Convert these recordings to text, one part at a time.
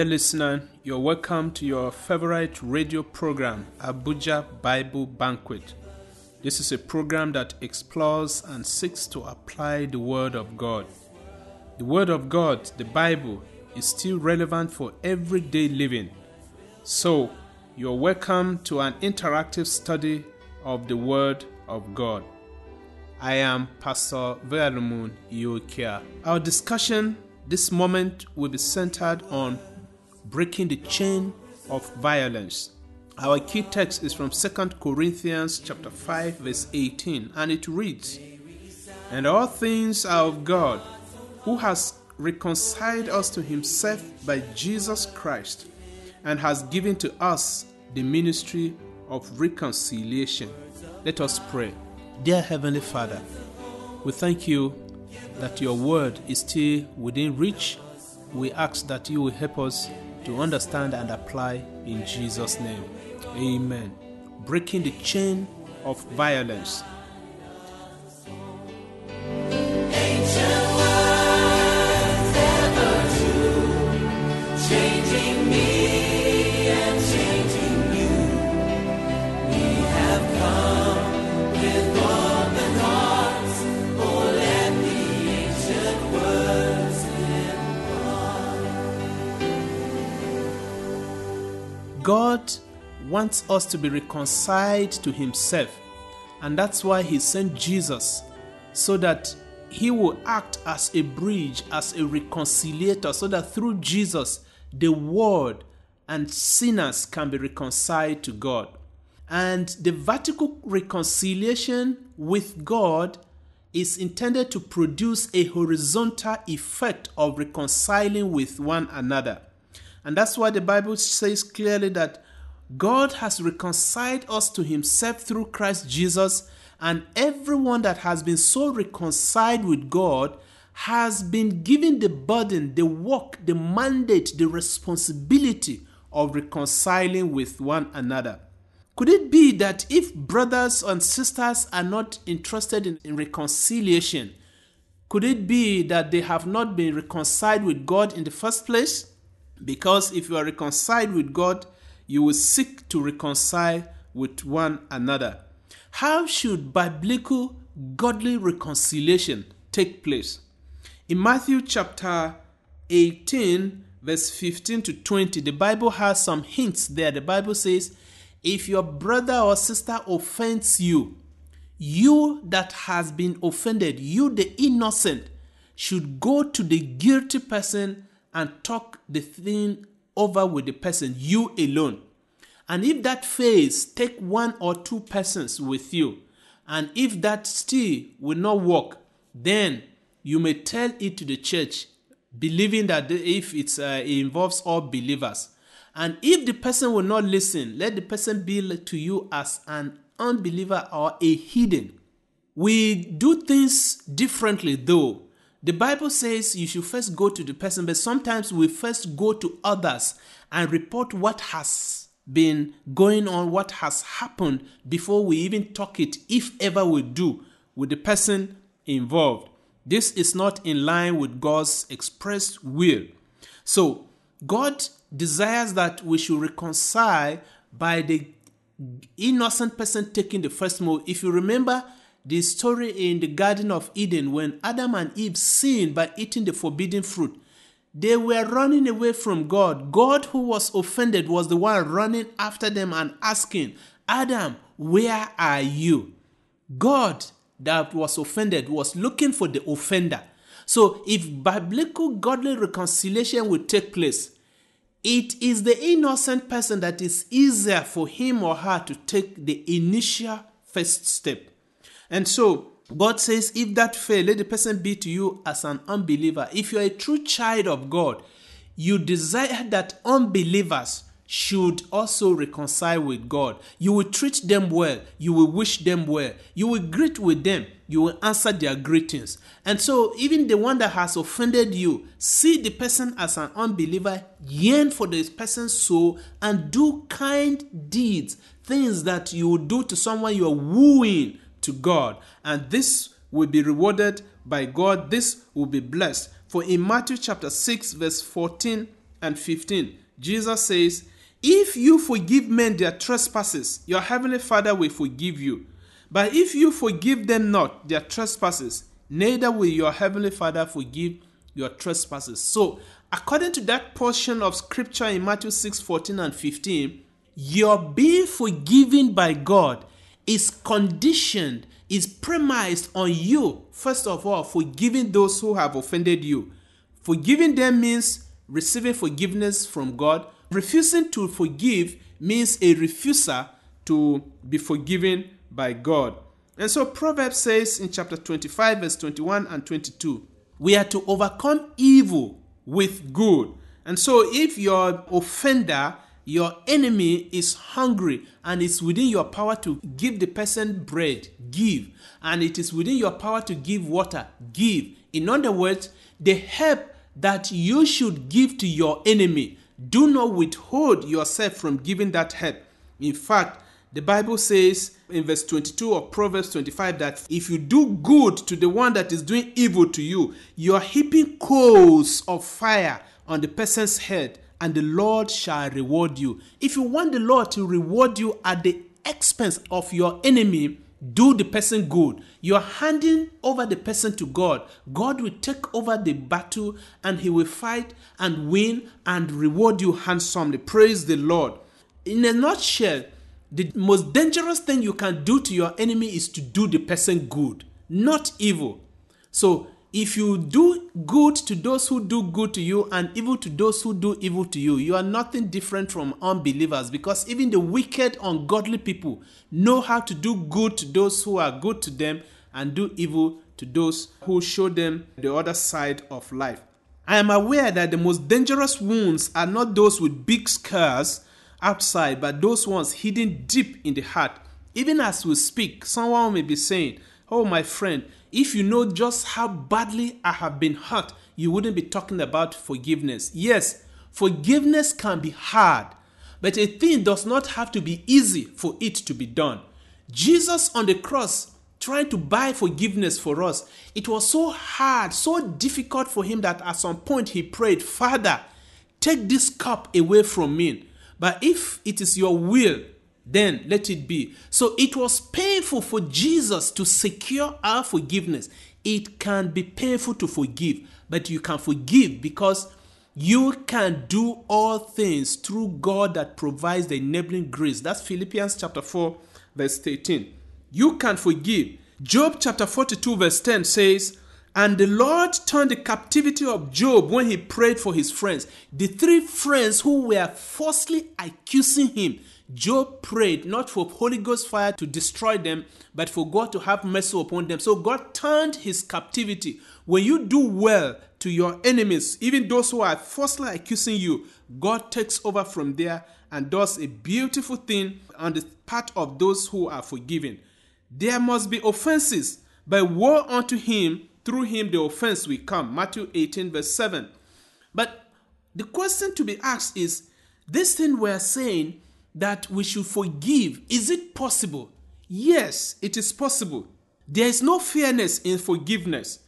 Dear listener, you're welcome to your favorite radio program, Abuja Bible Banquet. This is a program that explores and seeks to apply the Word of God. The Word of God, the Bible, is still relevant for everyday living. So, you're welcome to an interactive study of the Word of God. I am Pastor Vealumun Iokia. Our discussion this moment will be centered on breaking the chain of violence. Our key text is from 2 Corinthians chapter 5 verse 18 and it reads, "And all things are of God, who has reconciled us to himself by Jesus Christ and has given to us the ministry of reconciliation." Let us pray. Dear heavenly Father, we thank you that your word is still within reach. We ask that you will help us to understand and apply in Jesus' name. Amen. Breaking the chain of violence. God wants us to be reconciled to Himself, and that's why He sent Jesus so that He will act as a bridge, as a reconciliator, so that through Jesus, the world and sinners can be reconciled to God. And the vertical reconciliation with God is intended to produce a horizontal effect of reconciling with one another. And that's why the Bible says clearly that God has reconciled us to himself through Christ Jesus, and everyone that has been so reconciled with God has been given the burden, the work, the mandate, the responsibility of reconciling with one another. Could it be that if brothers and sisters are not interested in, in, reconciliation, could it be that they have not been reconciled with God in the first place? Because if you are reconciled with God, you will seek to reconcile with one another. How should biblical godly reconciliation take place? In Matthew chapter 18, verse 15 to 20, the Bible has some hints there. The Bible says, If your brother or sister offends you, you that has been offended, you the innocent, should go to the guilty person and talk the thing over with the person, you alone. And if that fails, take one or two persons with you. And if that still will not work, then you may tell it to the church, believing that if uh, it involves all believers. And if the person will not listen, let the person be to you as an unbeliever or a heathen. We do things differently though. The Bible says you should first go to the person, but sometimes we first go to others and report what has been going on, what has happened before we even talk it, if ever we do, with the person involved. This is not in line with God's expressed will. So, God desires that we should reconcile by the innocent person taking the first move. If you remember, the story in the Garden of Eden when Adam and Eve sinned by eating the forbidden fruit. They were running away from God. God, who was offended, was the one running after them and asking, Adam, where are you? God, that was offended, was looking for the offender. So, if biblical godly reconciliation will take place, it is the innocent person that is easier for him or her to take the initial first step. And so God says, if that fail, let the person be to you as an unbeliever. If you're a true child of God, you desire that unbelievers should also reconcile with God. You will treat them well. You will wish them well. You will greet with them. You will answer their greetings. And so, even the one that has offended you, see the person as an unbeliever, yearn for this person's soul, and do kind deeds, things that you would do to someone you are wooing to God, and this will be rewarded by God. This will be blessed. For in Matthew chapter 6, verse 14 and 15, Jesus says, If you forgive men their trespasses, your heavenly Father will forgive you. But if you forgive them not their trespasses, neither will your heavenly Father forgive your trespasses. So, according to that portion of scripture in Matthew 6 14 and 15, your being forgiven by God is conditioned, is premised on you, first of all, forgiving those who have offended you. Forgiving them means receiving forgiveness from God. Refusing to forgive means a refuser to be forgiven by God. And so Proverbs says in chapter 25, verse 21 and 22, we are to overcome evil with good. And so if your offender, your enemy is hungry and it's within your power to give the person bread, give. And it is within your power to give water, give. In other words, the help that you should give to your enemy, do not withhold yourself from giving that help. In fact, the Bible says in verse 22 of Proverbs 25 that if you do good to the one that is doing evil to you, you are heaping coals of fire on the person's head, and the Lord shall reward you. If you want the Lord to reward you at the expense of your enemy, do the person good. You're handing over the person to God. God will take over the battle and he will fight and win and reward you handsomely. Praise the Lord. In a nutshell, the most dangerous thing you can do to your enemy is to do the person good, not evil. So, if you do good to those who do good to you and evil to those who do evil to you, you are nothing different from unbelievers because even the wicked, ungodly people know how to do good to those who are good to them and do evil to those who show them the other side of life. I am aware that the most dangerous wounds are not those with big scars outside, but those ones hidden deep in the heart. Even as we speak, someone may be saying, Oh, my friend, if you know just how badly I have been hurt, you wouldn't be talking about forgiveness. Yes, forgiveness can be hard, but a thing does not have to be easy for it to be done. Jesus on the cross trying to buy forgiveness for us, it was so hard, so difficult for him that at some point he prayed, Father, take this cup away from me. But if it is your will, then let it be. So it was painful for Jesus to secure our forgiveness. It can be painful to forgive, but you can forgive because you can do all things through God that provides the enabling grace. That's Philippians chapter 4, verse 13. You can forgive. Job chapter 42, verse 10 says, and the Lord turned the captivity of Job when he prayed for his friends. The three friends who were falsely accusing him Job prayed not for Holy Ghost fire to destroy them, but for God to have mercy upon them. So God turned his captivity. When you do well to your enemies, even those who are falsely accusing you, God takes over from there and does a beautiful thing on the part of those who are forgiven. There must be offenses, but woe unto him through him the offense will come. Matthew 18, verse 7. But the question to be asked is this thing we're saying that we should forgive, is it possible? Yes, it is possible. There is no fairness in forgiveness.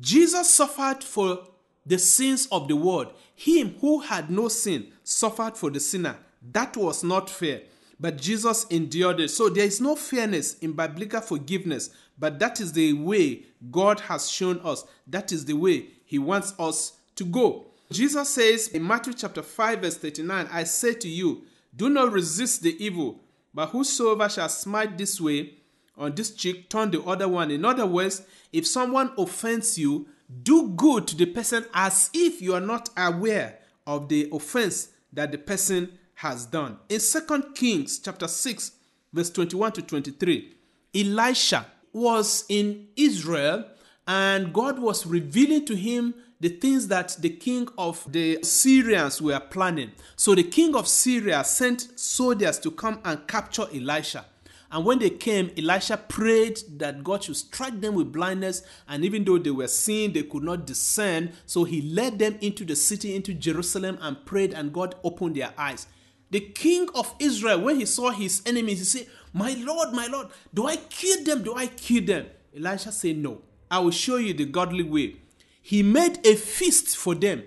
Jesus suffered for the sins of the world. Him who had no sin suffered for the sinner. That was not fair. But Jesus endured it. So there is no fairness in biblical forgiveness, but that is the way God has shown us. That is the way He wants us to go. Jesus says in Matthew chapter 5, verse 39, I say to you, do not resist the evil, but whosoever shall smite this way on this cheek, turn the other one. In other words, if someone offends you, do good to the person as if you are not aware of the offense that the person has done. In 2 Kings chapter 6, verse 21 to 23, Elisha was in Israel and God was revealing to him the things that the king of the Syrians were planning. So the king of Syria sent soldiers to come and capture Elisha. And when they came, Elisha prayed that God should strike them with blindness. And even though they were seeing, they could not discern. So he led them into the city, into Jerusalem, and prayed, and God opened their eyes. The king of Israel, when he saw his enemies, he said, My Lord, my Lord, do I kill them? Do I kill them? Elisha said, No. I will show you the godly way he made a feast for them.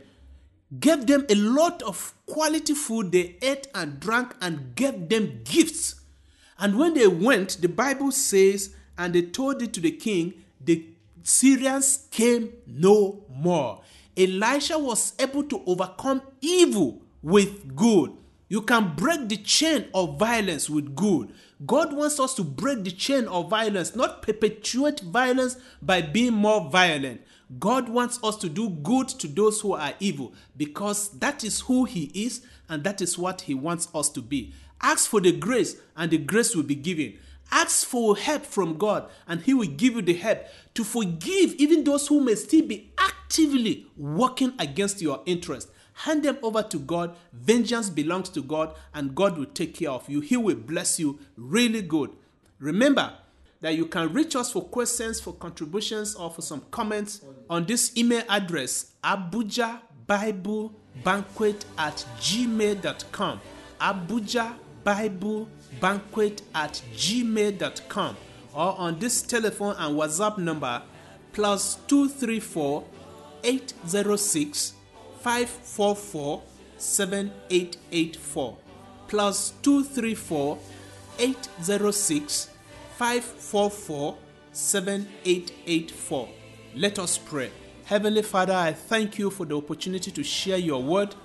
gave them a lot of quality food. They ate and drank and gave them gifts. And when they went, the Bible says, and they told it to the king, the Syrians came no more. Elisha was able to overcome evil with good. You can break the chain of violence with good. God wants us to break the chain of violence, not perpetuate violence by being more violent. God wants us to do good to those who are evil because that is who He is and that is what He wants us to be. Ask for the grace and the grace will be given. Ask for help from God and He will give you the help to forgive even those who may still be actively working against your interest. Hand them over to God. Vengeance belongs to God, and God will take care of you. He will bless you really good. Remember that you can reach us for questions, for contributions, or for some comments on this email address abuja bible banquet at gmail.com abuja bible banquet at gmail.com or on this telephone and whatsapp number plus 234 806 544 7884 plus 234 806 544 7884. Let us pray. Heavenly Father, I thank you for the opportunity to share your word.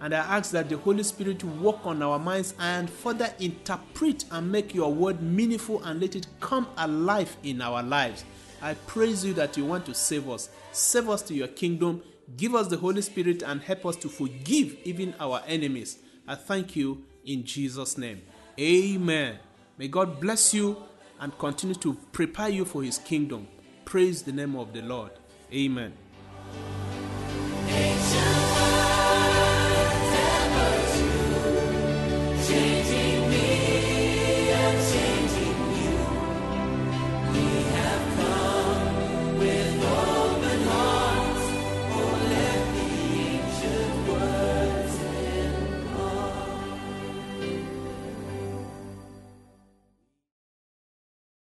And I ask that the Holy Spirit work on our minds and further interpret and make your word meaningful and let it come alive in our lives. I praise you that you want to save us. Save us to your kingdom. Give us the Holy Spirit and help us to forgive even our enemies. I thank you in Jesus' name. Amen. May God bless you and continue to prepare you for his kingdom. Praise the name of the Lord. Amen.